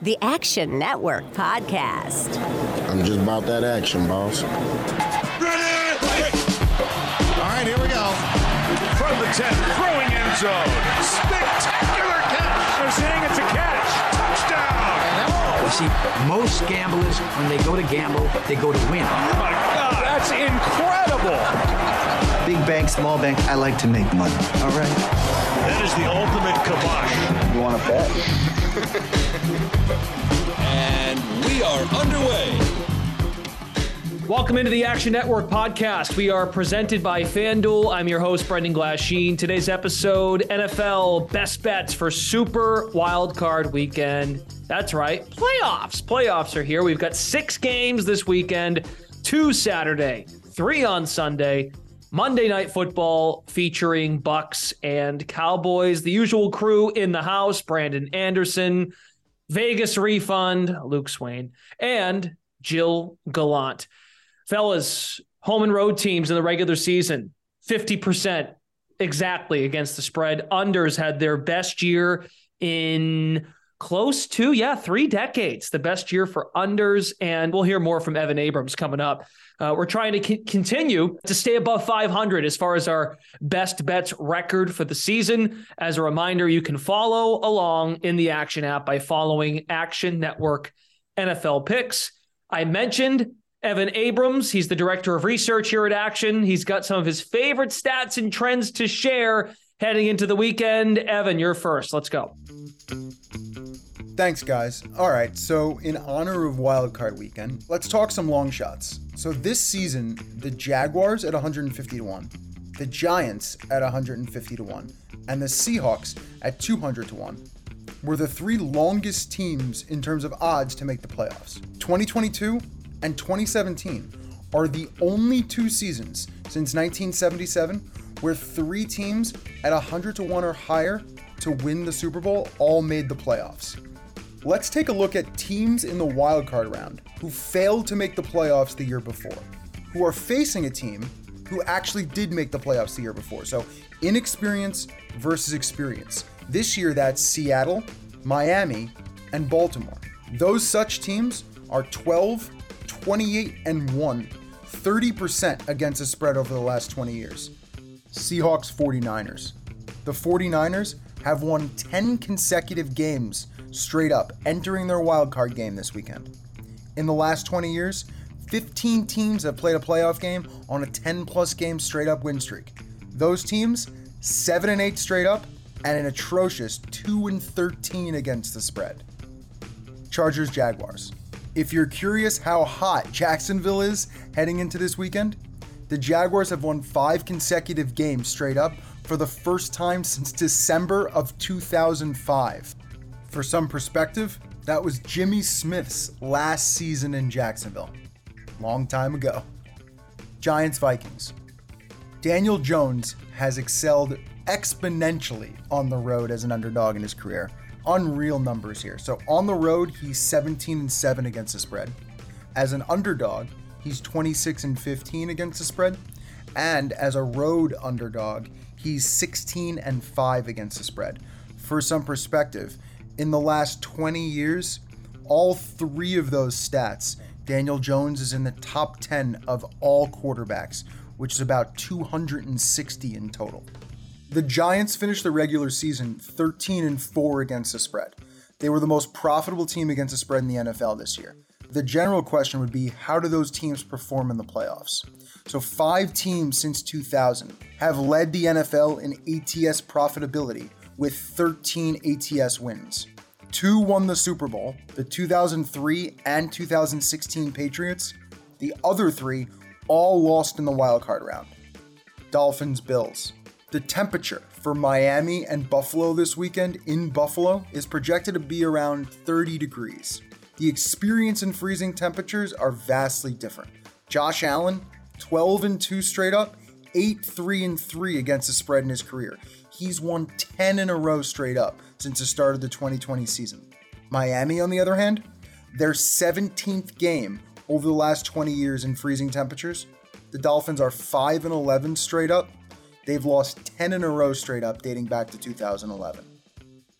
the Action Network podcast. I'm just about that action, boss. Ready? All right, here we go. From the 10, throwing end zone. Spectacular catch. They're saying it's a catch. Touchdown. You see, most gamblers, when they go to gamble, they go to win. Oh my God, that's incredible. Big bank, small bank, I like to make money. All right. That is the ultimate kibosh. You want to bet? And we are underway. Welcome into the Action Network podcast. We are presented by FanDuel. I'm your host, Brendon Glasheen. Today's episode NFL best bets for Super Wild Card Weekend. That's right, playoffs. Playoffs are here. We've got six games this weekend, two Saturday, three on Sunday. Monday Night Football featuring Bucs and Cowboys. The usual crew in the house Brandon Anderson, Vegas Refund, Luke Swain, and Gilles Gallant. Fellas, home and road teams in the regular season, 50% exactly against the spread. Unders had their best year in close to, yeah, three decades. The best year for unders. And we'll hear more from Evan Abrams coming up. Uh, we're trying to c- continue to stay above 500 as far as our best bets record for the season. As a reminder, you can follow along in the Action app by following Action Network NFL Picks. I mentioned Evan Abrams. He's the director of research here at Action. He's got some of his favorite stats and trends to share heading into the weekend. Evan, you're first. Let's go. Thanks, guys. All right, so in honor of Wildcard Weekend, let's talk some long shots. So this season, the Jaguars at 150 to 1, the Giants at 150 to 1, and the Seahawks at 200 to 1 were the three longest teams in terms of odds to make the playoffs. 2022 and 2017 are the only two seasons since 1977 where three teams at 100 to 1 or higher to win the Super Bowl all made the playoffs. Let's take a look at teams in the wildcard round who failed to make the playoffs the year before, who are facing a team who actually did make the playoffs the year before. So, inexperience versus experience. This year, that's Seattle, Miami, and Baltimore. Those such teams are 12, 28, and 1, 30% against the spread over the last 20 years. Seahawks 49ers. The 49ers have won 10 consecutive games straight up, entering their wild card game this weekend. In the last 20 years, 15 teams have played a playoff game on a 10 plus game straight up win streak. Those teams, 7 and 8 straight up, and an atrocious 2 and 13 against the spread. Chargers Jaguars. If you're curious how hot Jacksonville is heading into this weekend, the Jaguars have won 5 consecutive games straight up for the first time since December of 2005. For some perspective, that was Jimmy Smith's last season in Jacksonville. Long time ago. Giants Vikings. Daniel Jones has excelled exponentially on the road as an underdog in his career. Unreal numbers here. So on the road, he's 17 and 7 against the spread. As an underdog, he's 26 and 15 against the spread. And as a road underdog, he's 16 and 5 against the spread. For some perspective, in the last 20 years, all three of those stats, Daniel Jones is in the top 10 of all quarterbacks, which is about 260 in total. The Giants finished the regular season 13 and 4 against the spread. They were the most profitable team against the spread in the NFL this year. The general question would be how do those teams perform in the playoffs? So, five teams since 2000 have led the NFL in ATS profitability with 13 ATS wins. Two won the Super Bowl, the 2003 and 2016 Patriots. The other three all lost in the wildcard round. Dolphins Bills. The temperature for Miami and Buffalo this weekend in Buffalo is projected to be around 30 degrees. The experience in freezing temperatures are vastly different. Josh Allen, 12 and 2 straight up, 8 3 and 3 against the spread in his career. He's won 10 in a row straight up since the start of the 2020 season. Miami, on the other hand, their 17th game over the last 20 years in freezing temperatures. The Dolphins are 5 and 11 straight up. They've lost 10 in a row straight up dating back to 2011.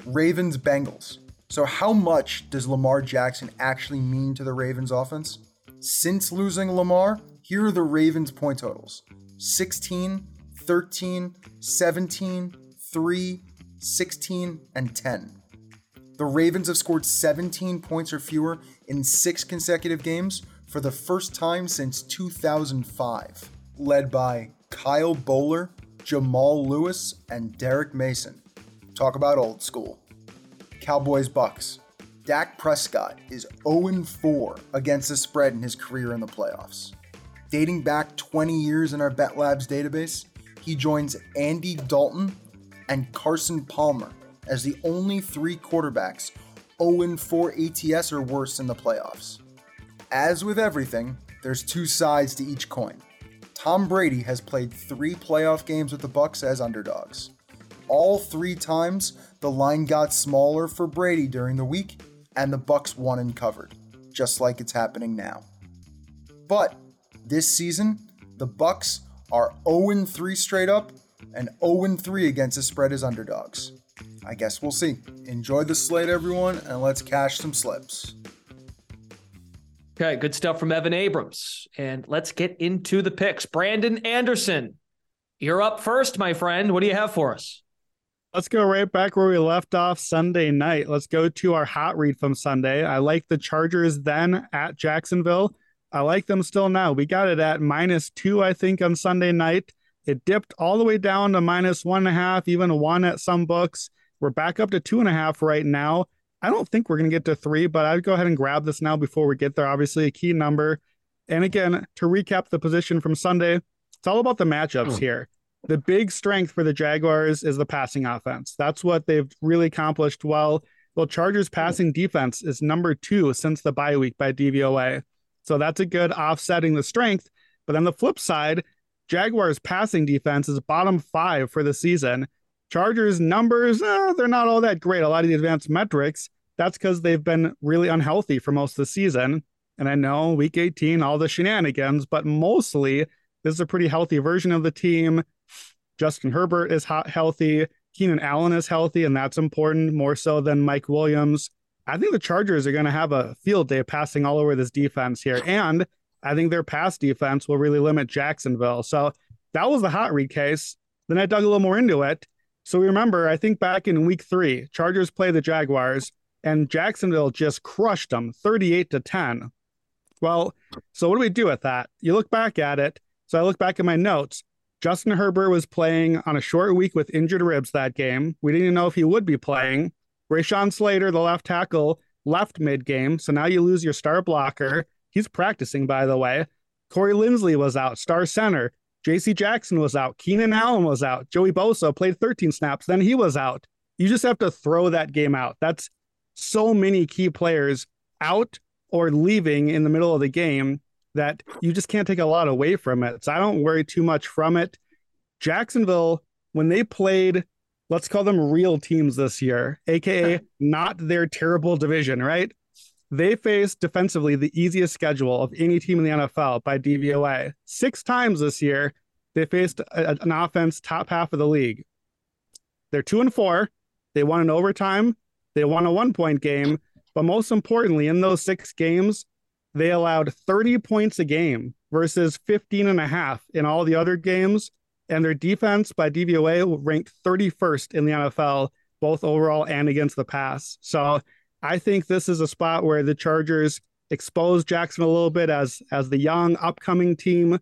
Ravens Bengals. So, how much does Lamar Jackson actually mean to the Ravens offense? Since losing Lamar, here are the Ravens' point totals 16, 13, 17, 3, 16, and 10. The Ravens have scored 17 points or fewer in six consecutive games for the first time since 2005, led by Kyle Boller, Jamal Lewis, and Derrick Mason. Talk about old school. Cowboys Bucs. Dak Prescott is 0 4 against the spread in his career in the playoffs. Dating back 20 years in our Bet Labs database, he joins Andy Dalton and Carson Palmer as the only three quarterbacks 0 4 ATS or worse in the playoffs. As with everything, there's two sides to each coin. Tom Brady has played three playoff games with the Bucs as underdogs. All three times, the line got smaller for Brady during the week, and the Bucs won and covered, just like it's happening now. But this season, the Bucs are 0-3 straight up and 0-3 against the spread as underdogs. I guess we'll see. Enjoy the slate, everyone, and let's cash some slips. Okay, good stuff from Evan Abrams. And let's get into the picks. Brandon Anderson, you're up first, my friend. What do you have for us? Let's go right back where we left off Sunday night. Let's go to our hot read from Sunday. I like the Chargers then at Jacksonville. I like them still now. We got it at minus two, I think, on Sunday night. It dipped all the way down to minus one and a half, even one at some books. We're back up to two and a half right now. I don't think we're going to get to three, but I'd go ahead and grab this now before we get there. Obviously, a key number. And again, to recap the position from Sunday, it's all about the matchups hmm. here. The big strength for the Jaguars is the passing offense. That's what they've really accomplished well. Well, Chargers passing defense is number two since the bye week by DVOA. So that's a good offsetting the strength. But on the flip side, Jaguars passing defense is bottom five for the season. Chargers numbers, eh, they're not all that great. A lot of the advanced metrics, that's because they've been really unhealthy for most of the season. And I know week 18, all the shenanigans, but mostly this is a pretty healthy version of the team. Justin Herbert is hot, healthy. Keenan Allen is healthy, and that's important more so than Mike Williams. I think the Chargers are going to have a field day passing all over this defense here. And I think their pass defense will really limit Jacksonville. So that was the hot read case. Then I dug a little more into it. So remember, I think back in week three, Chargers play the Jaguars and Jacksonville just crushed them 38 to 10. Well, so what do we do with that? You look back at it. So I look back at my notes. Justin Herbert was playing on a short week with injured ribs that game. We didn't even know if he would be playing. Rashawn Slater, the left tackle, left mid game. So now you lose your star blocker. He's practicing, by the way. Corey Linsley was out, star center. JC Jackson was out. Keenan Allen was out. Joey Bosa played 13 snaps. Then he was out. You just have to throw that game out. That's so many key players out or leaving in the middle of the game that you just can't take a lot away from it. So I don't worry too much from it. Jacksonville, when they played, let's call them real teams this year, aka not their terrible division, right? They faced defensively the easiest schedule of any team in the NFL by DVOA. Six times this year, they faced a, an offense top half of the league. They're two and four. They won an overtime. They won a one point game. But most importantly, in those six games, they allowed 30 points a game versus 15 and a half in all the other games. And their defense by DVOA ranked 31st in the NFL, both overall and against the pass. So I think this is a spot where the Chargers expose Jackson a little bit as as the young upcoming team.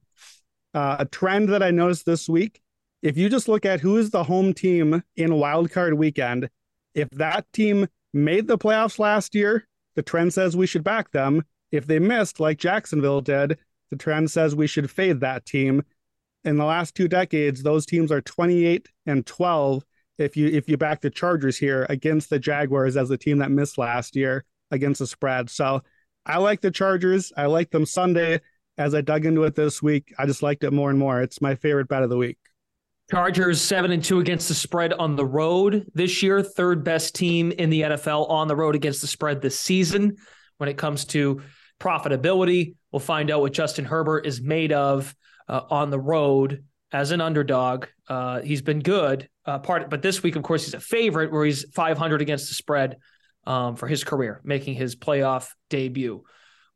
Uh, a trend that I noticed this week, if you just look at who is the home team in wildcard weekend, if that team made the playoffs last year, the trend says we should back them. If they missed, like Jacksonville did, the trend says we should fade that team. In the last two decades, those teams are 28 and 12 if you if you back the Chargers here against the Jaguars as the team that missed last year against the spread. So I like the Chargers. I like them Sunday. As I dug into it this week, I just liked it more and more. It's my favorite bet of the week. Chargers seven and two against the spread on the road this year. Third best team in the NFL on the road against the spread this season. When it comes to profitability, we'll find out what Justin Herbert is made of uh, on the road as an underdog. Uh, he's been good. Uh, part, but this week, of course, he's a favorite where he's 500 against the spread um, for his career, making his playoff debut.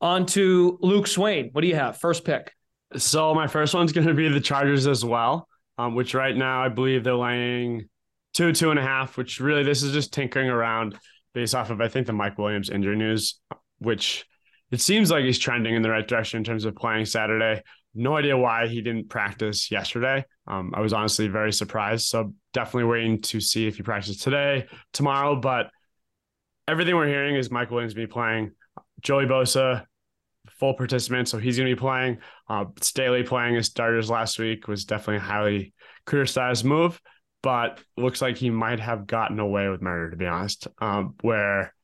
On to Luke Swain. What do you have? First pick. So my first one's going to be the Chargers as well, um, which right now I believe they're laying two, two and a half. Which really this is just tinkering around based off of I think the Mike Williams injury news, which it seems like he's trending in the right direction in terms of playing Saturday. No idea why he didn't practice yesterday. Um, I was honestly very surprised. So definitely waiting to see if he practices today, tomorrow. But everything we're hearing is Mike Williams be playing. Joey Bosa, full participant, so he's going to be playing. Uh, Staley playing as starters last week was definitely a highly criticized move, but looks like he might have gotten away with murder, to be honest. Um, where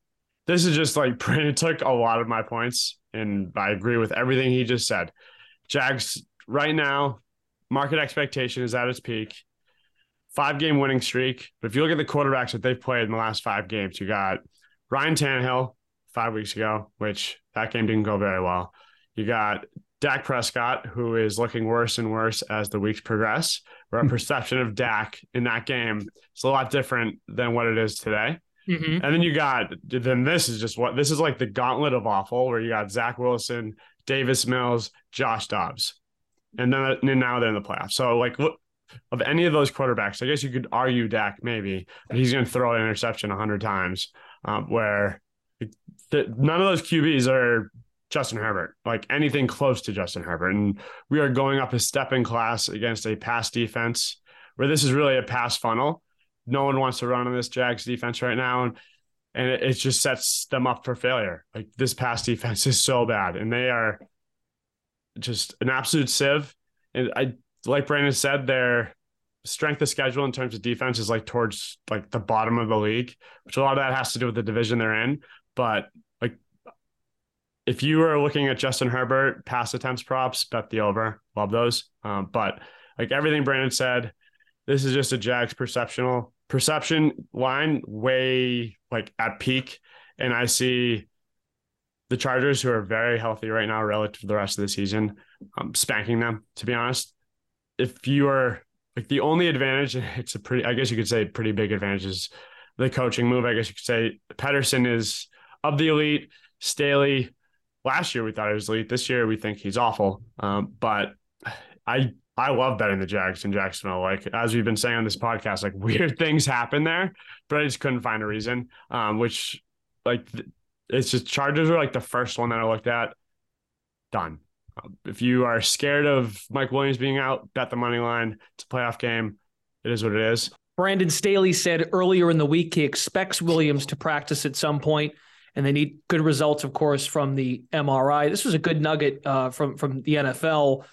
this is just like Brandon took a lot of my points, and I agree with everything he just said. Jags right now, market expectation is at its peak. Five game winning streak. But if you look at the quarterbacks that they've played in the last five games, you got Ryan Tannehill five weeks ago, which that game didn't go very well. You got Dak Prescott, who is looking worse and worse as the weeks progress. Where a hmm. perception of Dak in that game is a lot different than what it is today. Mm-hmm. And then you got then this is just what this is like the gauntlet of awful, where you got Zach Wilson, Davis Mills, Josh Dobbs, and then and now they're in the playoffs. So like of any of those quarterbacks, I guess you could argue Dak maybe, but he's going to throw an interception hundred times. Um, where the, none of those QBs are Justin Herbert, like anything close to Justin Herbert, and we are going up a step in class against a pass defense where this is really a pass funnel. No one wants to run on this Jags defense right now, and and it, it just sets them up for failure. Like this pass defense is so bad, and they are just an absolute sieve. And I like Brandon said, their strength of schedule in terms of defense is like towards like the bottom of the league, which a lot of that has to do with the division they're in. But like if you are looking at Justin Herbert pass attempts props, bet the over. Love those. Um, but like everything Brandon said, this is just a Jags perceptional perception line way like at peak. And I see the Chargers, who are very healthy right now relative to the rest of the season, um, spanking them, to be honest. If you are like the only advantage, it's a pretty, I guess you could say, pretty big advantage is the coaching move. I guess you could say Pederson is of the elite. Staley, last year we thought he was elite. This year we think he's awful. Um, but I I love betting the Jags in Jacksonville. Like as we've been saying on this podcast, like weird things happen there, but I just couldn't find a reason. Um, which like it's just Chargers are like the first one that I looked at. Done. Um, if you are scared of Mike Williams being out, bet the money line. It's a playoff game. It is what it is. Brandon Staley said earlier in the week he expects Williams to practice at some point, and they need good results, of course, from the MRI. This was a good nugget uh, from from the NFL.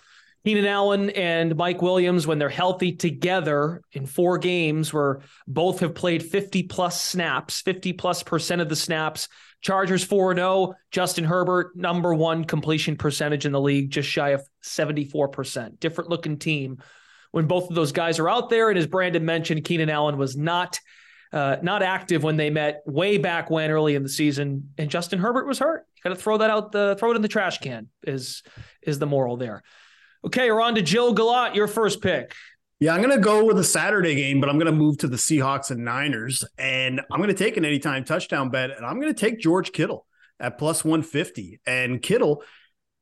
Keenan Allen and Mike Williams, when they're healthy together in four games, where both have played 50 plus snaps, 50 plus percent of the snaps. Chargers 4 0. Justin Herbert, number one completion percentage in the league, just shy of 74%. Different looking team when both of those guys are out there. And as Brandon mentioned, Keenan Allen was not uh, not active when they met way back when early in the season, and Justin Herbert was hurt. You got to throw that out the throw it in the trash can. Is is the moral there? Okay, we're on to Gilles Gallant, your first pick. Yeah, I'm going to go with a Saturday game, but I'm going to move to the Seahawks and Niners, and I'm going to take an anytime touchdown bet, and I'm going to take George Kittle at plus 150. And Kittle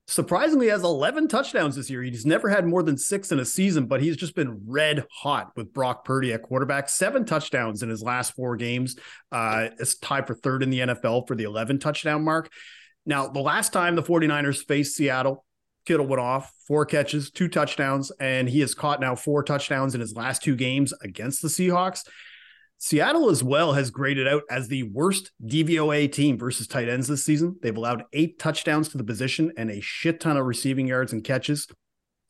surprisingly has 11 touchdowns this year. He's never had more than six in a season, but he's just been red hot with Brock Purdy at quarterback. Seven touchdowns in his last four games. Uh, it's tied for third in the NFL for the 11 touchdown mark. Now, the last time the 49ers faced Seattle, Kittle went off four catches, two touchdowns, and he has caught now four touchdowns in his last two games against the Seahawks. Seattle as well has graded out as the worst DVOA team versus tight ends this season. They've allowed eight touchdowns to the position and a shit ton of receiving yards and catches.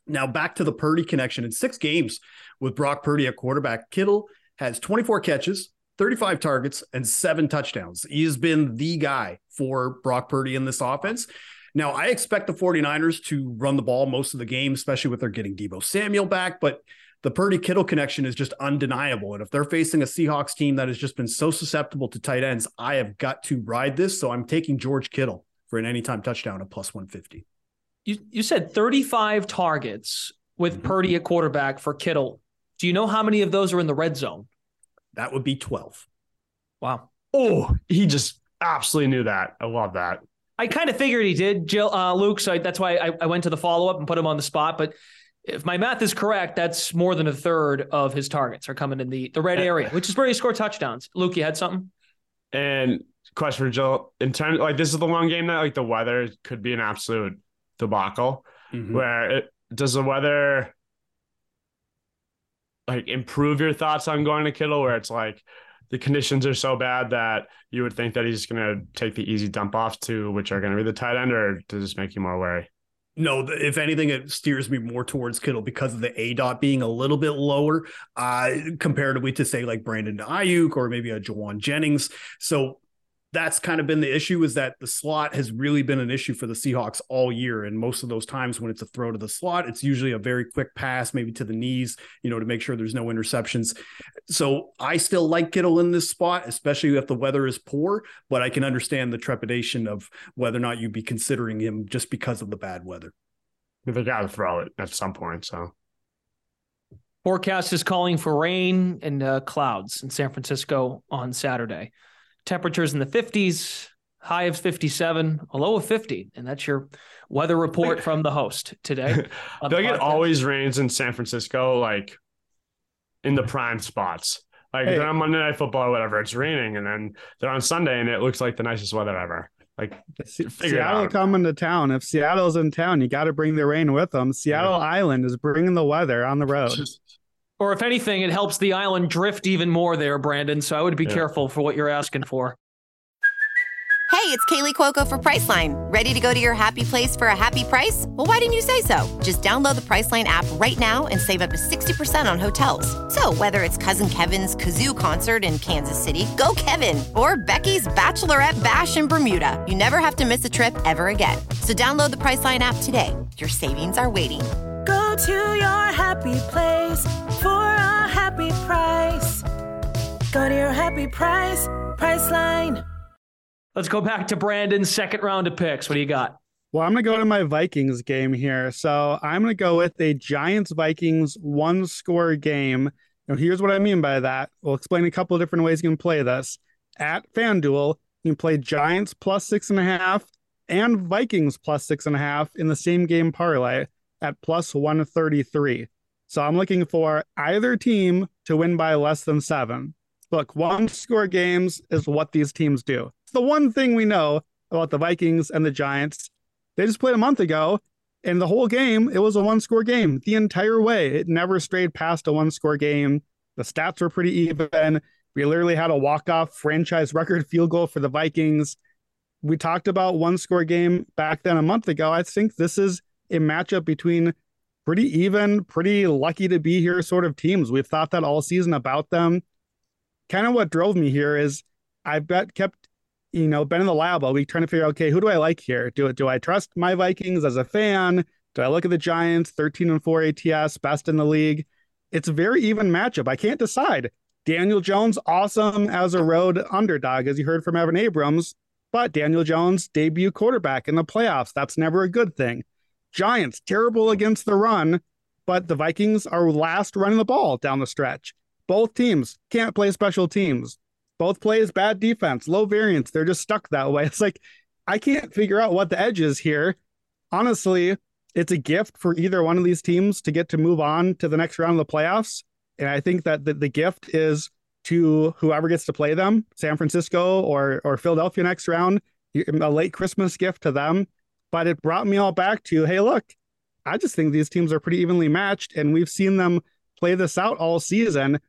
Now back to the Purdy connection in six games with Brock Purdy at quarterback. Kittle has 24 catches, 35 targets, and seven touchdowns. He has been the guy for Brock Purdy in this offense. Now, I expect the 49ers to run the ball most of the game, especially with their getting Deebo Samuel back, but the Purdy Kittle connection is just undeniable. And if they're facing a Seahawks team that has just been so susceptible to tight ends, I have got to ride this. So I'm taking George Kittle for an anytime touchdown at plus 150. You, you said 35 targets with mm-hmm. Purdy at quarterback for Kittle. Do you know how many of those are in the red zone? That would be 12. Wow. Oh, he just absolutely knew that. I love that. I kind of figured he did, Gilles, uh, Luke. So that's why I, I went to the follow up and put him on the spot. But if my math is correct, that's more than a third of his targets are coming in the, the red area, which is where he scored touchdowns. Luke, you had something? And question for Gilles, in terms like this is the long game that like the weather could be an absolute debacle. Mm-hmm. Where it, does the weather like improve your thoughts on going to Kittle? Where it's like the conditions are so bad that you would think that he's going to take the easy dump off to which are going to be the tight end, or does this make you more wary? No, if anything, it steers me more towards Kittle because of the aDOT being a little bit lower, uh, comparatively to say like Brandon Aiyuk or maybe a Jauan Jennings. So that's kind of been the issue is that the slot has really been an issue for the Seahawks all year. And most of those times when it's a throw to the slot, it's usually a very quick pass, maybe to the knees, you know, to make sure there's no interceptions. So I still like Kittle in this spot, especially if the weather is poor, but I can understand the trepidation of whether or not you'd be considering him just because of the bad weather. They got to throw it at some point. So forecast is calling for rain and uh, clouds in San Francisco on Saturday temperatures in the 50s, high of 57, a low of 50. And that's your weather report from the host today. I feel like it always rains in San Francisco, like in the prime spots. Like hey. they're on Monday Night Football or whatever, it's raining, and then they're on Sunday and it looks like the nicest weather ever. Like Seattle coming to town. If Seattle's in town, you got to bring the rain with them. Seattle yeah. Island is bringing the weather on the road. Just, or if anything, it helps the island drift even more there, Brandon. So I would be yeah. careful for what you're asking for. Hey, it's Kaley Cuoco for Priceline. Ready to go to your happy place for a happy price? Well, why didn't you say so? Just download the Priceline app right now and save up to 60% on hotels. So whether it's Cousin Kevin's Kazoo concert in Kansas City, go Kevin, or Becky's Bachelorette Bash in Bermuda, you never have to miss a trip ever again. So download the Priceline app today. Your savings are waiting Go to your happy place for a happy price. Go to your happy price, Priceline. Let's go back to Brandon's second round of picks. What do you got? Well, I'm going to go to my Vikings game here. So I'm going to go with a Giants Vikings one score game. Now, here's what I mean by that. We'll explain a couple of different ways you can play this. At FanDuel, you can play Giants plus six and a half and Vikings plus six and a half in the same game parlay at plus 133. So I'm looking for either team to win by less than seven. Look, one score games is what these teams do. It's the one thing we know about the Vikings and the Giants. They just played a month ago, and the whole game, it was a one score game the entire way. It never strayed past a one score game. The stats were pretty even. We literally had a walk off franchise record field goal for the Vikings. We talked about one score game back then a month ago. I think this is a matchup between pretty even, pretty lucky to be here sort of teams. We've thought that all season about them. Kind of what drove me here is I've bet kept, you know, been in the lab all week trying to figure out, okay, who do I like here? Do it do I trust my Vikings as a fan? Do I look at the Giants, 13 and 4 ATS, best in the league? It's a very even matchup. I can't decide. Daniel Jones, awesome as a road underdog, as you heard from Evan Abrams, but Daniel Jones, debut quarterback in the playoffs. That's never a good thing. Giants, terrible against the run, but the Vikings are last running the ball down the stretch. Both teams can't play special teams. Both plays bad defense, low variance. They're just stuck that way. It's like I can't figure out what the edge is here. Honestly, it's a gift for either one of these teams to get to move on to the next round of the playoffs. And I think that the, the gift is to whoever gets to play them, San Francisco or or Philadelphia next round, a late Christmas gift to them. But it brought me all back to hey, look, I just think these teams are pretty evenly matched, and we've seen them play this out all season.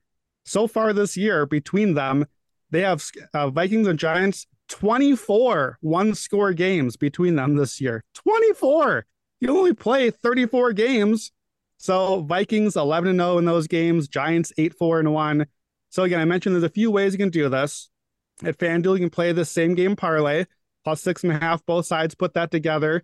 So far this year, between them, they have uh, Vikings and Giants 24 one score games between them this year. 24. You only play 34 games. So Vikings 11 0 in those games, Giants 8 4 and 1. So again, I mentioned there's a few ways you can do this. At FanDuel, you can play the same game parlay plus six and a half. Both sides put that together.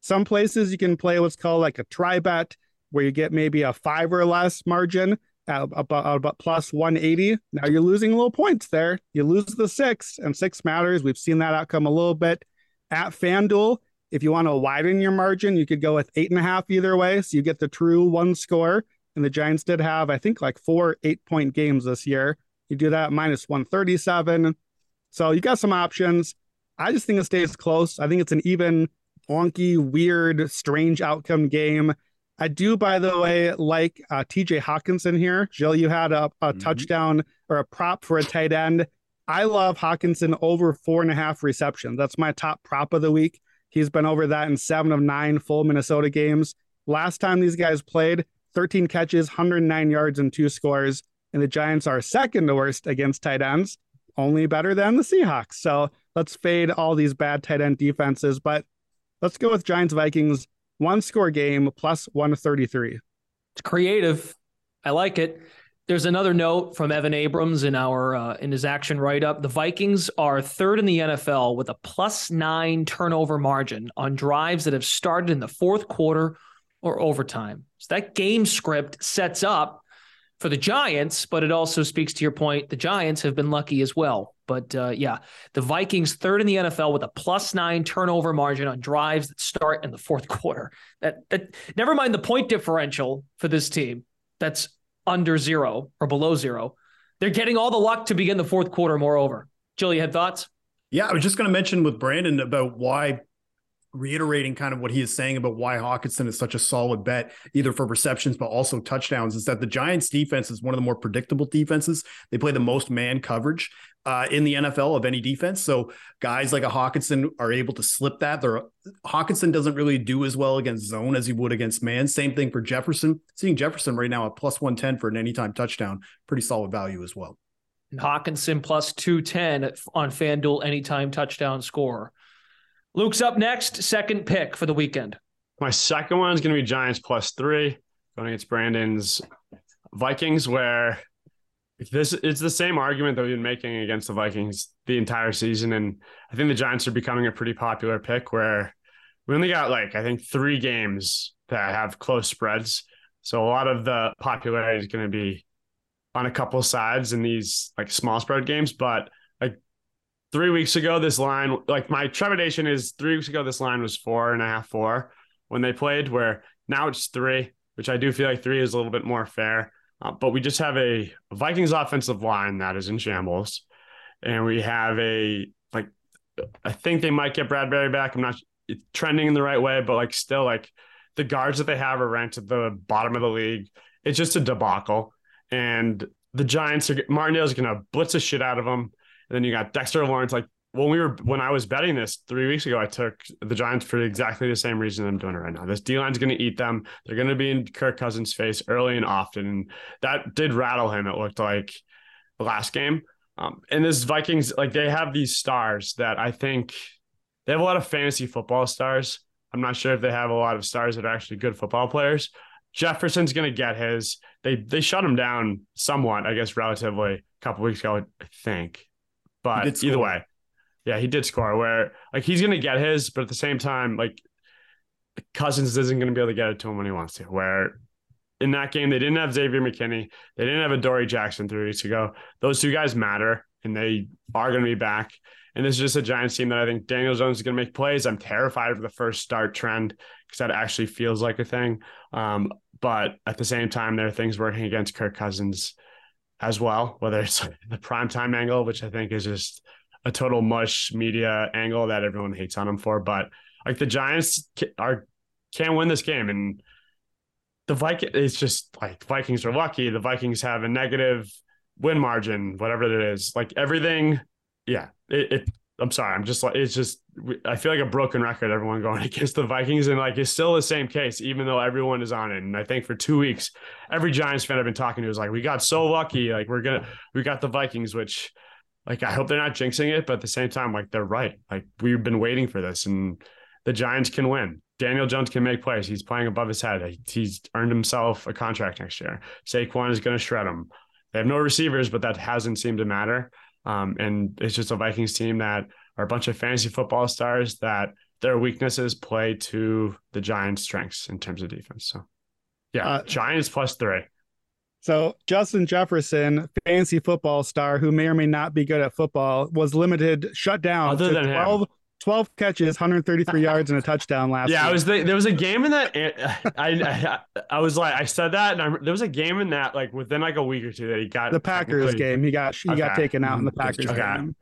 Some places you can play what's called like a try bet, where you get maybe a five or less margin at about, about plus 180. Now you're losing a little points there. You lose the six, and six matters. We've seen that outcome a little bit at FanDuel. If you want to widen your margin, you could go with eight and a half either way. So you get the true one score. And the Giants did have, I think, like four eight point games this year. You do that minus 137. So you got some options. I just think it stays close. I think it's an even, wonky, weird, strange outcome game. I do, by the way, like uh, TJ Hockenson here. Gilles, you had a, a mm-hmm. touchdown or a prop for a tight end. I love Hockenson over four and a half receptions. That's my top prop of the week. He's been over that in seven of nine full Minnesota games. Last time these guys played, 13 catches, 109 yards, and two scores. And the Giants are second to worst against tight ends, only better than the Seahawks. So let's fade all these bad tight end defenses. But let's go with Giants Vikings one score game plus 133. It's creative. I like it. There's another note from Evan Abrams in our uh, in his action write up. The Vikings are third in the NFL with a plus nine turnover margin on drives that have started in the fourth quarter or overtime. So that game script sets up for the Giants, but it also speaks to your point. The Giants have been lucky as well. But uh, yeah, the Vikings third in the NFL with a plus nine turnover margin on drives that start in the fourth quarter. That that never mind the point differential for this team. That's under zero or below zero. They're getting all the luck to begin the fourth quarter. Moreover, Gilles, you had thoughts? Yeah, I was just going to mention with Brandon about why reiterating kind of what he is saying about why Hockenson is such a solid bet, either for receptions but also touchdowns, is that the Giants defense is one of the more predictable defenses. They play the most man coverage uh, in the NFL of any defense. So guys like a Hockenson are able to slip that. They're, Hockenson doesn't really do as well against zone as he would against man. Same thing for Jefferson. Seeing Jefferson right now at plus 110 for an anytime touchdown, pretty solid value as well. Hockenson plus 210 on FanDuel anytime touchdown score. Luke's up next, second pick for the weekend. My second one is going to be Giants plus three going against Brandon's Vikings, where this it's the same argument that we've been making against the Vikings the entire season, and I think the Giants are becoming a pretty popular pick. Where we only got like I think three games that have close spreads, so a lot of the popularity is going to be on a couple sides in these like small spread games, but three weeks ago, this line, like my trepidation is three weeks ago, this line was four and a half, four when they played, where now it's three, which I do feel like three is a little bit more fair. Uh, but we just have a Vikings offensive line that is in shambles. And we have a, like, I think they might get Bradbury back. I'm not trending in the right way, but like, still, like, the guards that they have are ranked at the bottom of the league. It's just a debacle. And the Giants are, Martindale's going to blitz the shit out of them. Then you got Dexter Lawrence. Like when we were when I was betting this three weeks ago, I took the Giants for exactly the same reason I'm doing it right now. This D line's going to eat them. They're going to be in Kirk Cousins' face early and often. And that did rattle him. It looked like the last game. Um, and this Vikings, like they have these stars that I think they have a lot of fantasy football stars. I'm not sure if they have a lot of stars that are actually good football players. Jefferson's going to get his. They they shut him down somewhat, I guess, relatively a couple weeks ago, I think. But either way, yeah, he did score. Where like he's gonna get his, but at the same time, like Cousins isn't gonna be able to get it to him when he wants to. Where in that game they didn't have Xavier McKinney, they didn't have Adoree Jackson three weeks ago. Those two guys matter, and they are gonna be back. And this is just a Giants team that I think Daniel Jones is going to make plays. I'm terrified of the first start trend because that actually feels like a thing. Um, but at the same time, there are things working against Kirk Cousins as well, whether it's the prime time angle, which I think is just a total mush media angle that everyone hates on them for. But like the Giants are can't win this game, and the Viking it's just like Vikings are lucky. The Vikings have a negative win margin, whatever it is. Like everything, yeah, it, it I'm sorry. I'm just like it's just I feel like a broken record. Everyone going against the Vikings, and like it's still the same case, even though everyone is on it. And I think for two weeks, every Giants fan I've been talking to is like, "We got so lucky. Like we're gonna we got the Vikings." Which, like, I hope they're not jinxing it, but at the same time, like they're right. Like we've been waiting for this, and the Giants can win. Daniel Jones can make plays. He's playing above his head. He's earned himself a contract next year. Saquon is going to shred him. They have no receivers, but that hasn't seemed to matter. Um, and it's just a Vikings team that are a bunch of fantasy football stars that their weaknesses play to the Giants' strengths in terms of defense. So, yeah, uh, Giants plus three. So Justin Jefferson, fantasy football star who may or may not be good at football, was limited, shut down Other to 12, 12 catches, 133 yards, and a touchdown last. Yeah, week. I was the, there was a game in that. I, I I was like I said that, and I, there was a game in that like within like a week or two that he got the Packers game. He got he okay. got taken out in the Packers okay. game.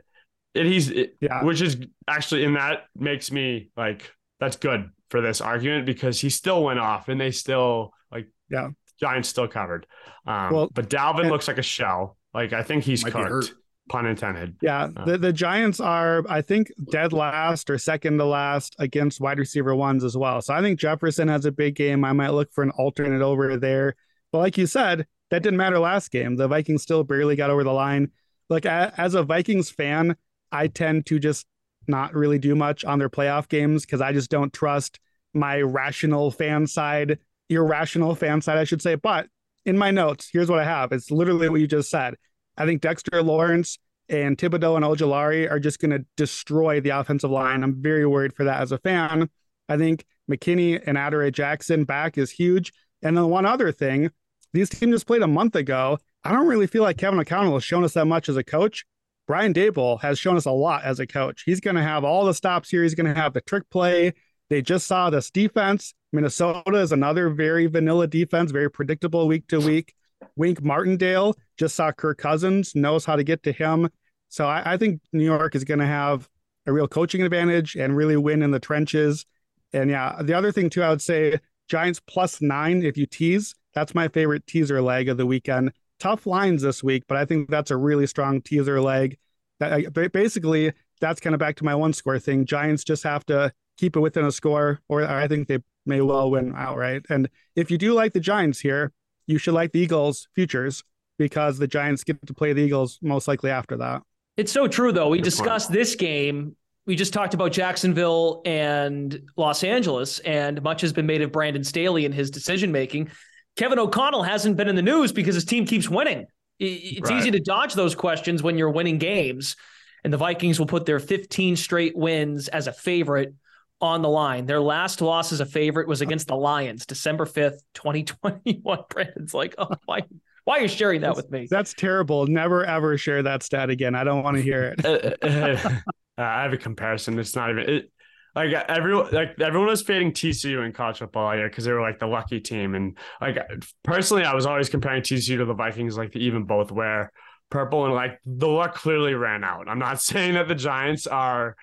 And he's Yeah. which is actually and that makes me like that's good for this argument because he still went off and they still like Yeah. Giants still covered. Um, Well, but Dalvin and- looks like a shell. Like I think he's hurt. cooked. Pun intended. Yeah, Uh. the, the Giants are, I think, dead last or second to last against wide receiver ones as well. So I think Jefferson has a big game. I might look for an alternate over there. But like you said, that didn't matter last game. The Vikings still barely got over the line. Like as a Vikings fan, I tend to just not really do much on their playoff games because I just don't trust my rational fan side, irrational fan side, I should say. But in my notes, here's what I have. It's literally what you just said. I think Dexter Lawrence and Thibodeaux and Ojulari are just going to destroy the offensive line. I'm very worried for that as a fan. I think McKinney and Adoree Jackson back is huge. And then one other thing, these teams just played a month ago. I don't really feel like Kevin O'Connell has shown us that much as a coach. Brian Daboll has shown us a lot as a coach. He's going to have all the stops here. He's going to have the trick play. They just saw this defense. Minnesota is another very vanilla defense, very predictable week to week. Wink Martindale just saw Kirk Cousins, knows how to get to him. So I, I think New York is going to have a real coaching advantage and really win in the trenches. And yeah, the other thing too, I would say Giants plus nine if you tease. That's my favorite teaser leg of the weekend. Tough lines this week, but I think that's a really strong teaser leg. That basically that's kind of back to my one score thing. Giants just have to keep it within a score, or I think they may well win outright. And if you do like the Giants here, you should like the Eagles futures because the Giants get to play the Eagles most likely after that. It's so true, though. We Good point. discussed this game. We just talked about Jacksonville and Los Angeles, and much has been made of Brandon Staley and his decision making. Kevin O'Connell hasn't been in the news because his team keeps winning. It's Right. easy to dodge those questions when you're winning games, and the Vikings will put their 15 straight wins as a favorite on the line. Their last loss as a favorite was against the Lions, December 5th, 2021. Brandon's like, oh, why, why are you sharing that with me? That's terrible. Never ever share that stat again. I don't want to hear it. Uh, uh, I have a comparison. It's not even it, like everyone like everyone was fading TCU in college football here because they were like the lucky team. And like personally, I was always comparing TCU to the Vikings, like the even both wear purple and like the luck clearly ran out. I'm not saying that the Giants are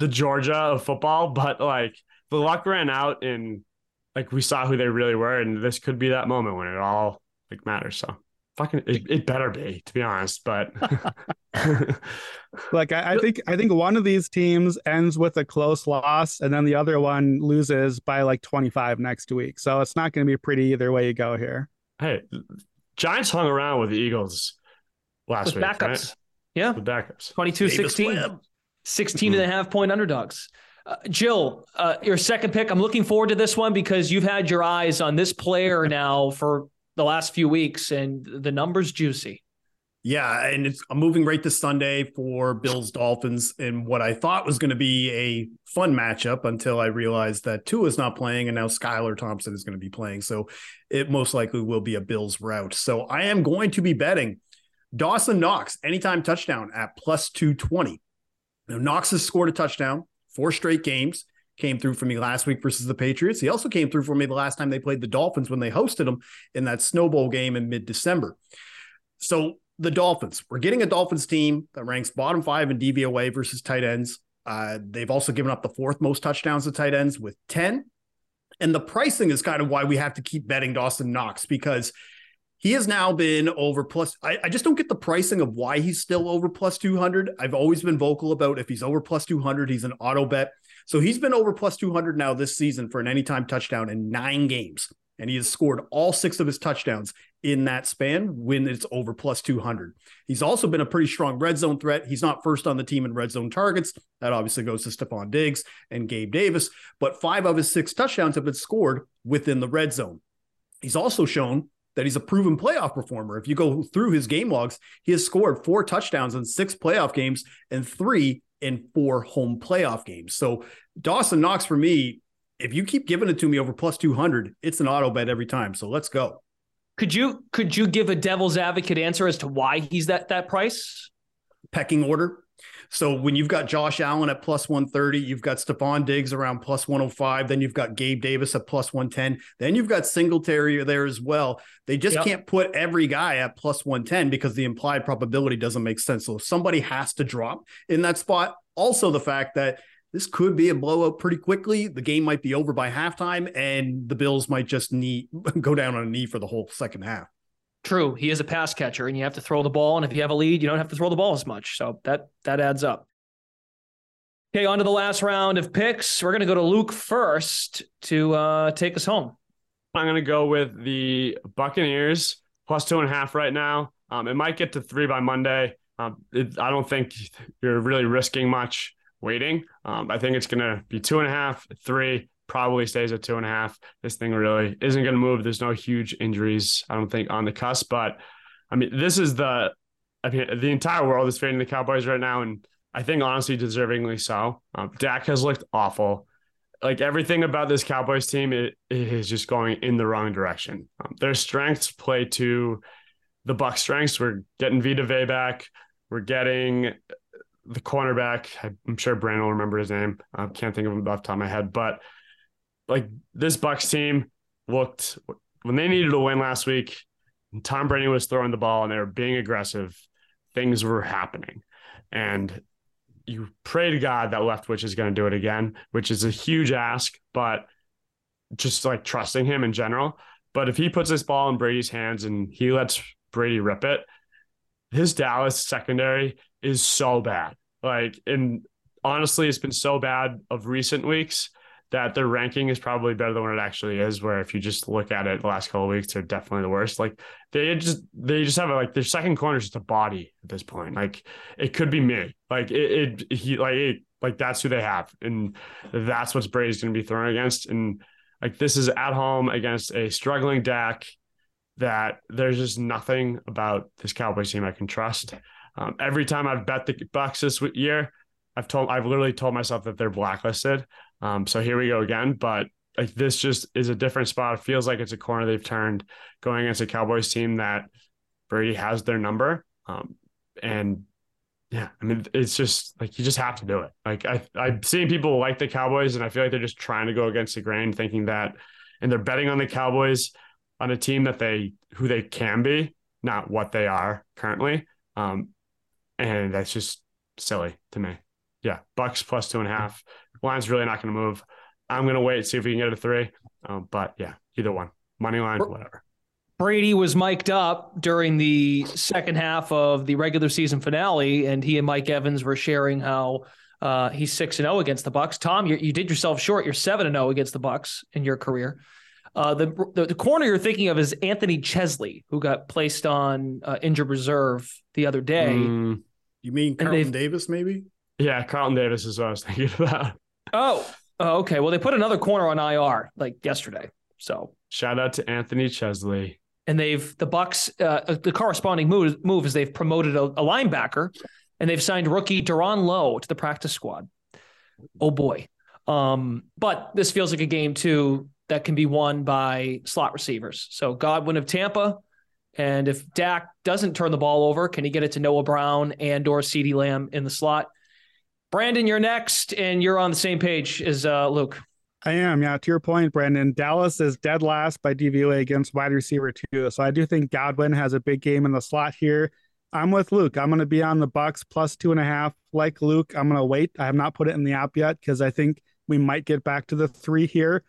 the Georgia of football, but like the luck ran out and like we saw who they really were, and this could be that moment when it all like matters. So fucking it, it better be, to be honest. But Like I, I think I think one of these teams ends with a close loss, and then the other one loses by like 25 next week. So it's not going to be pretty either way you go here. hey, Giants hung around with the Eagles last With week, backups. right? Yeah. With backups. 22 Davis 16. Webb. 16 and a half point underdogs. Uh, Gilles, uh, your second pick. I'm looking forward to this one because you've had your eyes on this player now for the last few weeks, and the numbers juicy. Yeah, and it's I'm moving right to Sunday for Bills Dolphins in what I thought was going to be a fun matchup until I realized that Tua's not playing and now Skylar Thompson is going to be playing. So it most likely will be a Bills route. So I am going to be betting Dawson Knox anytime touchdown at plus 220. Now Knox has scored a touchdown, four straight games. Came through for me last week versus the Patriots. He also came through for me the last time they played the Dolphins when they hosted them in that snowball game in mid-December. So the Dolphins, we're getting a Dolphins team that ranks bottom five in DVOA versus tight ends. Uh, they've also given up the fourth most touchdowns to tight ends with 10. And the pricing is kind of why we have to keep betting Dawson Knox because he has now been over plus. I, I just don't get the pricing of why he's still over plus 200. I've always been vocal about if he's over plus 200, he's an auto bet. So he's been over plus 200 now this season for an anytime touchdown in nine games. And he has scored all six of his touchdowns in that span when it's over plus 200. He's also been a pretty strong red zone threat. He's not first on the team in red zone targets. That obviously goes to Stefon Diggs and Gabe Davis, but five of his six touchdowns have been scored within the red zone. He's also shown that he's a proven playoff performer. If you go through his game logs, he has scored four touchdowns in six playoff games and three in four home playoff games. So Dawson Knox for me, if you keep giving it to me over plus 200, it's an auto bet every time. So let's go. Could you could you give a devil's advocate answer as to why he's that that price? Pecking order. So when you've got Josh Allen at plus 130, you've got Stefon Diggs around plus 105, then you've got Gabe Davis at plus 110, then you've got Singletary there as well. They just yep. can't put every guy at plus 110 because the implied probability doesn't make sense. So somebody has to drop in that spot. Also, the fact that this could be a blowout pretty quickly. The game might be over by halftime, and the Bills might just knee go down on a knee for the whole second half. True, he is a pass catcher, and you have to throw the ball. And if you have a lead, you don't have to throw the ball as much. So that that adds up. Okay, on to the last round of picks. We're going to go to Luke first to uh, take us home. I'm going to go with the Buccaneers plus two and a half right now. Um, it might get to three by Monday. Um, it, I don't think you're really risking much waiting. Um, I think it's going to be two and a half, three, probably stays at two and a half. This thing really isn't going to move. There's no huge injuries, I don't think, on the cusp. But I mean, this is the, I mean, the entire world is fading the Cowboys right now. And I think honestly, deservingly so. Um, Dak has looked awful. Like everything about this Cowboys team it, it is just going in the wrong direction. Um, their strengths play to the Buck strengths. We're getting Vita Vea back. We're getting the cornerback. I'm sure Brandon will remember his name. I can't think of him off the top of my head, but like this Bucs team looked when they needed a win last week. Tom Brady was throwing the ball and they were being aggressive. Things were happening, and you pray to God that Leftwich is going to do it again, which is a huge ask, but just like trusting him in general. But if he puts this ball in Brady's hands and he lets Brady rip it, his Dallas secondary is so bad. Like, and honestly, it's been so bad of recent weeks that their ranking is probably better than what it actually is. Where if you just look at it the last couple of weeks, they're definitely the worst. Like they just they just have a, like their second corner is just a body at this point. Like it could be me. Like it, it he like it, like that's who they have, and that's what Brady's going to be thrown against. And like this is at home against a struggling Dak. That there's just nothing about this Cowboys team I can trust. Um, every time I've bet the Bucs this year, I've told I've literally told myself that they're blacklisted. Um, so here we go again. But like this just is a different spot. It feels like it's a corner they've turned going against a Cowboys team that Brady has their number. Um, and yeah, I mean it's just like you just have to do it. Like I I've seen people like the Cowboys, and I feel like they're just trying to go against the grain, thinking that, and they're betting on the Cowboys on a team that they who they can be, not what they are currently. Um, and that's just silly to me. Yeah, Bucs plus two and a half. Line's really not going to move. I'm going to wait see if we can get it a three. Um, but yeah, either one, money line, whatever. Brady was mic'd up during the second half of the regular season finale, and he and Mike Evans were sharing how uh, he's six and zero oh against the Bucs. Tom, you, you did yourself short. You're seven and zero oh against the Bucs in your career. Uh, the, the, the corner you're thinking of is Anthony Chesley, who got placed on uh, injured reserve the other day. Mm. You mean Carlton Davis, maybe? Yeah, Carlton Davis is what I was thinking about. Oh, oh, okay. Well, they put another corner on IR like yesterday. So shout out to Anthony Chesley. And they've the Bucs. Uh, the corresponding move move is they've promoted a, a linebacker, and they've signed rookie Daron Lowe to the practice squad. Oh boy. Um, but this feels like a game too that can be won by slot receivers. So Godwin of Tampa, and if Dak doesn't turn the ball over, can he get it to Noah Brown and or CeeDee Lamb in the slot? Brandon, you're next, and you're on the same page as uh, Luke. I am, yeah. To your point, Brandon, Dallas is dead last by DVOA against wide receiver too. So I do think Godwin has a big game in the slot here. I'm with Luke. I'm going to be on the Bucs plus two and a half. Like Luke, I'm going to wait. I have not put it in the app yet because I think we might get back to the three here.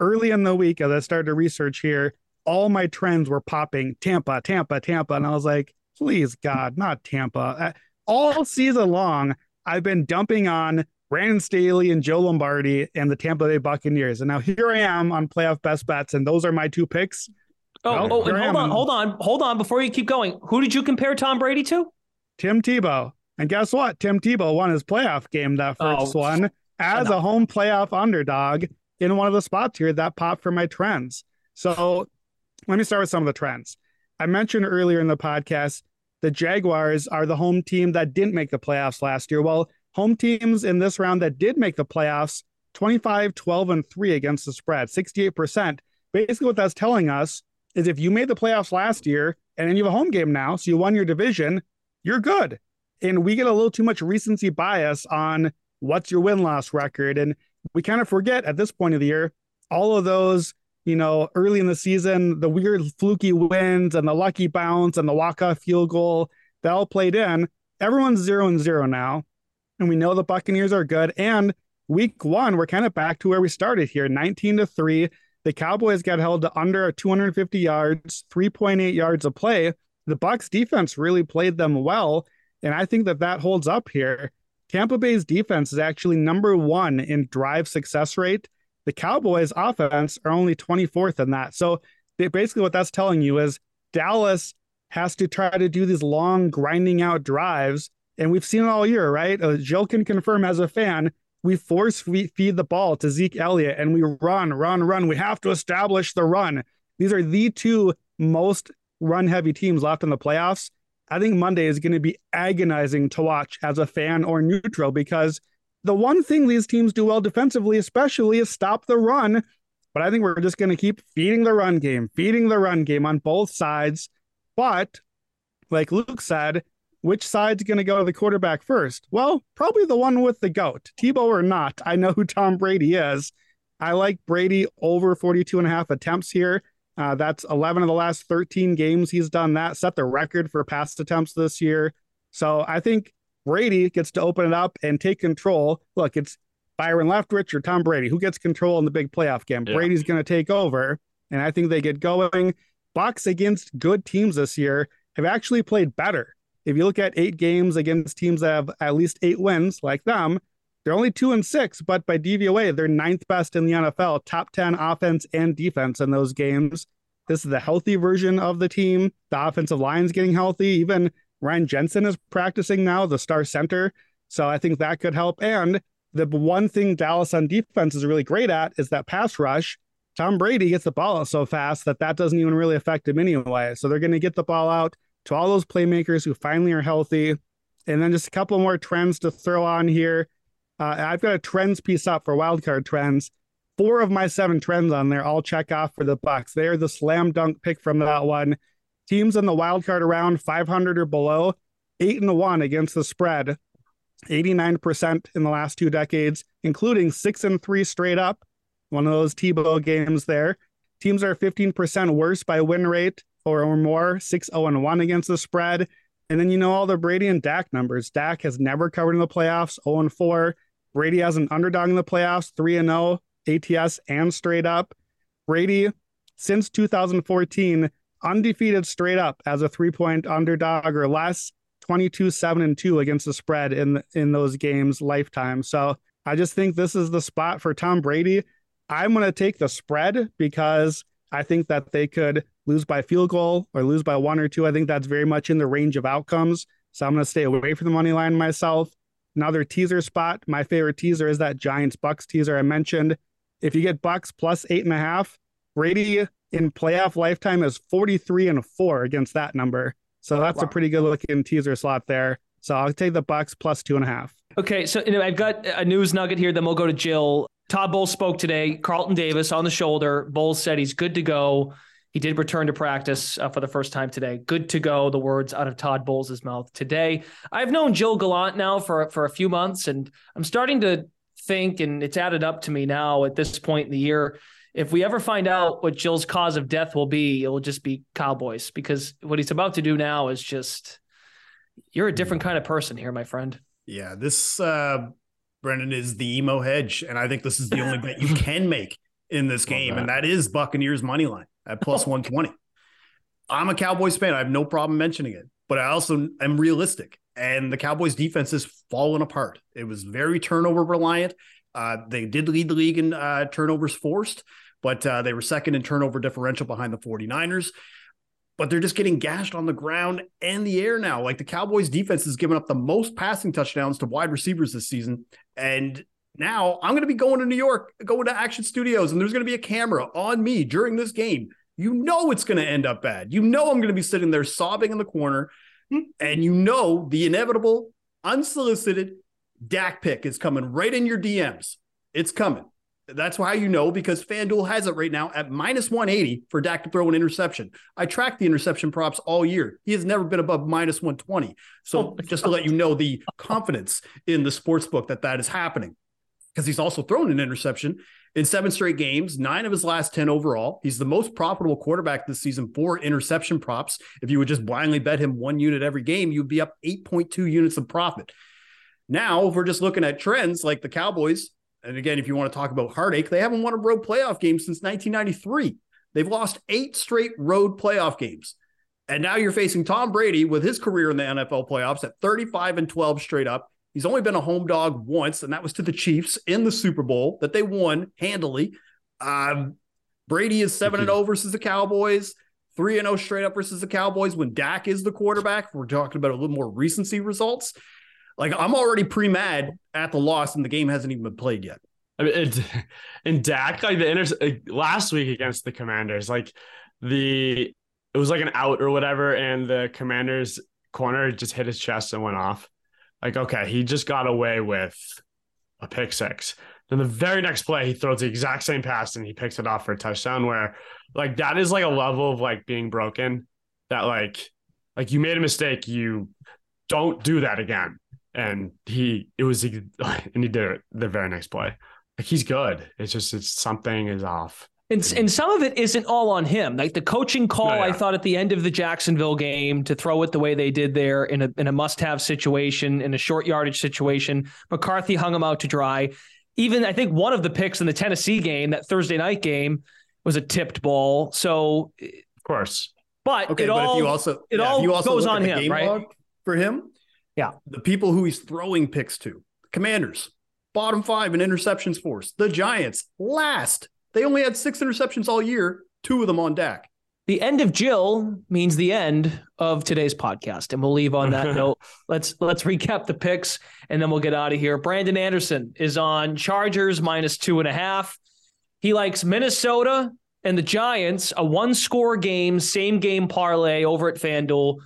Early in the week, as I started to research here, all my trends were popping Tampa, Tampa, Tampa. And I was like, please, God, not Tampa. All season long, I've been dumping on Brandon Staley and Joe Lombardi and the Tampa Bay Buccaneers. And now here I am on playoff best bets, and those are my two picks. Oh, well, oh and hold on, hold on, hold on. Before you keep going, who did you compare Tom Brady to? Tim Tebow. And guess what? Tim Tebow won his playoff game that oh, first oh, one as a home playoff underdog in one of the spots here that popped for my trends. So let me start with some of the trends. I mentioned earlier in the podcast the Jaguars are the home team that didn't make the playoffs last year. Well, home teams in this round that did make the playoffs 25, 12, and 3 against the spread, 68%. Basically, what that's telling us is if you made the playoffs last year and then you have a home game now, so you won your division, you're good. And we get a little too much recency bias on what's your win loss record. And we kind of forget at this point of the year, all of those, you know, early in the season, the weird fluky wins and the lucky bounce and the walk off field goal that all played in. Everyone's zero and zero now. And we know the Buccaneers are good. And week one, we're kind of back to where we started here 19 to 3. The Cowboys got held to under 250 yards, 3.8 yards of play. The Bucs defense really played them well, and I think that that holds up here. Tampa Bay's defense is actually number one in drive success rate. The Cowboys' offense are only 24th in that. So they, basically, what that's telling you is Dallas has to try to do these long, grinding out drives. And we've seen it all year, right? Uh, Gilles can confirm as a fan, we force feed the ball to Zeke Elliott and we run, run, run. We have to establish the run. These are the two most run heavy teams left in the playoffs. I think Monday is going to be agonizing to watch as a fan or neutral because the one thing these teams do well defensively, especially, is stop the run. But I think we're just going to keep feeding the run game, feeding the run game on both sides. But like Luke said, which side's going to go to the quarterback first? Well, probably the one with the goat. Tebow or not, I know who Tom Brady is. I like Brady over 42 and a half attempts here. Uh, that's 11 of the last 13 games he's done that, set the record for pass attempts this year. So I think Brady gets to open it up and take control. Look, it's Byron Leftwich or Tom Brady. Who gets control in the big playoff game? Yeah. Brady's going to take over, and I think they get going. Bucs against good teams this year have actually played better if you look at eight games against teams that have at least eight wins, like them, they're only two and six, but by DVOA, they're ninth best in the NFL, top 10 offense and defense in those games. This is the healthy version of the team. The offensive line's getting healthy. Even Ryan Jensen is practicing now, the star center. So I think that could help. And the one thing Dallas on defense is really great at is that pass rush. Tom Brady gets the ball out so fast that that doesn't even really affect him anyway. So they're going to get the ball out to all those playmakers who finally are healthy. And then just a couple more trends to throw on here. Uh, I've got a trends piece up for wildcard trends. Four of my seven trends on there all check off for the Bucs. They are the slam dunk pick from that one. Teams in the wildcard around 500 or below, eight and one against the spread, 89% in the last two decades, including six and three straight up. One of those Tebow games there. Teams are 15% worse by win rate or, or more, 6 0 and 1 against the spread. And then you know all the Brady and Dak numbers. Dak has never covered in the playoffs, 0 and 4. Brady has an underdog in the playoffs, 3 and 0, ATS and straight up. Brady, since 2014, undefeated straight up as a three point underdog or less, 22 7 and 2 against the spread in in those games lifetime. So I just think this is the spot for Tom Brady. I'm going to take the spread because I think that they could lose by field goal or lose by one or two. I think that's very much in the range of outcomes. So I'm going to stay away from the money line myself. Another teaser spot. My favorite teaser is that Giants Bucs teaser I mentioned. If you get Bucs plus eight and a half, Brady in playoff lifetime is 43 and four against that number. So that's wow. a pretty good looking teaser slot there. So I'll take the Bucs plus two and a half. Okay, so you know, I've got a news nugget here. Then we'll go to Gilles. Todd Bowles spoke today. Carlton Davis on the shoulder. Bowles said he's good to go. He did return to practice uh, for the first time today. Good to go. The words out of Todd Bowles' mouth today. I've known Gilles Gallant now for for a few months, and I'm starting to think, and it's added up to me now at this point in the year. If we ever find out what Gilles's cause of death will be, it will just be Cowboys because what he's about to do now is just you're a different kind of person here, my friend. Yeah, this uh Brendon is the emo hedge, and I think this is the only bet you can make in this game, and that is Buccaneers money line at plus 120. I'm a Cowboys fan. I have no problem mentioning it, but I also am realistic. And the Cowboys defense has fallen apart. It was very turnover reliant. Uh, they did lead the league in uh, turnovers forced, but uh, they were second in turnover differential behind the 49ers. But they're just getting gashed on the ground and the air now. Like the Cowboys defense has given up the most passing touchdowns to wide receivers this season. And now I'm going to be going to New York, going to Action Studios, and there's going to be a camera on me during this game. You know it's going to end up bad. You know I'm going to be sitting there sobbing in the corner, and you know the inevitable, unsolicited Dak pick is coming right in your DMs. It's coming. That's why you know because FanDuel has it right now at minus 180 for Dak to throw an interception. I tracked the interception props all year. He has never been above minus 120. So oh just to let you know the confidence in the sports book that that is happening because he's also thrown an interception in seven straight games, nine of his last 10 overall. He's the most profitable quarterback this season for interception props. If you would just blindly bet him one unit every game, you'd be up 8.2 units of profit. Now, if we're just looking at trends like the Cowboys, and again, if you want to talk about heartache, they haven't won a road playoff game since 1993. They've lost eight straight road playoff games. And now you're facing Tom Brady with his career in the NFL playoffs at 35 and 12 straight up. He's only been a home dog once, and that was to the Chiefs in the Super Bowl that they won handily. Um, Brady is 7 and 0 versus the Cowboys, 3 and 0 straight up versus the Cowboys when Dak is the quarterback. We're talking about a little more recency results. Like I'm already pre-mad at the loss, and the game hasn't even been played yet. I mean, it, and Dak, like the inter- last week against the Commanders, like the it was like an out or whatever, and the Commanders corner just hit his chest and went off. Like, okay, he just got away with a pick six. Then the very next play, he throws the exact same pass and he picks it off for a touchdown. Where like that is like a level of like being broken that like like you made a mistake, you don't do that again and he it was and he did it the very next play. Like he's good. It's just it's something is off. And, and some of it isn't all on him. Like the coaching call, oh, yeah. I thought at the end of the Jacksonville game to throw it the way they did there in a in a must have situation, in a short yardage situation. McCarthy hung him out to dry. Even I think one of the picks in the Tennessee game, that Thursday night game, was a tipped ball. So of course, but okay, it but all, if you also it yeah, all you also goes on him, right? For him, yeah. The people who he's throwing picks to Commanders, bottom five in interceptions force. The Giants, last. They only had six interceptions all year, two of them on Dak. The end of Gilles means the end of today's podcast, and we'll leave on that note. Let's let's recap the picks, and then we'll get out of here. Brandon Anderson is on Chargers minus two and a half. He likes Minnesota and the Giants, a one score game, same game parlay over at FanDuel.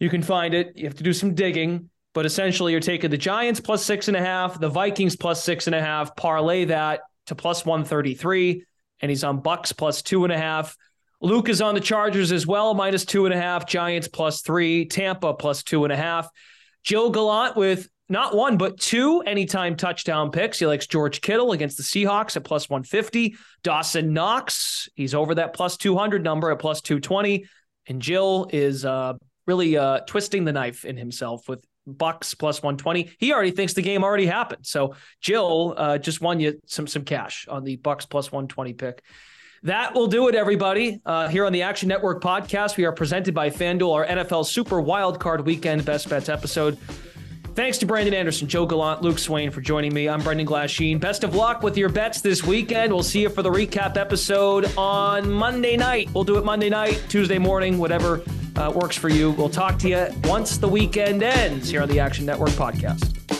You can find it. You have to do some digging, but essentially you're taking the Giants plus six and a half, the Vikings plus six and a half, parlay that to plus 133, and he's on Bucs plus two and a half. Luke is on the Chargers as well, minus two and a half, Giants plus three, Tampa plus two and a half. Gilles Gallant with not one, but two anytime touchdown picks. He likes George Kittle against the Seahawks at plus 150. Dawson Knox, he's over that plus 200 number at plus 220. And Gilles is uh, really uh, twisting the knife in himself with Bucs plus 120. He already thinks the game already happened. So Gilles uh, just won you some some cash on the Bucs plus 120 pick. That will do it, everybody. Uh, here on the Action Network podcast, we are presented by FanDuel, our NFL Super Wildcard Weekend Best Bets episode. Thanks to Brandon Anderson, Gilles Gallant, Luke Swain for joining me. I'm Brendon Glasheen. Best of luck with your bets this weekend. We'll see you for the recap episode on Monday night. We'll do it Monday night, Tuesday morning, whatever uh, works for you. We'll talk to you once the weekend ends here on the Action Network podcast.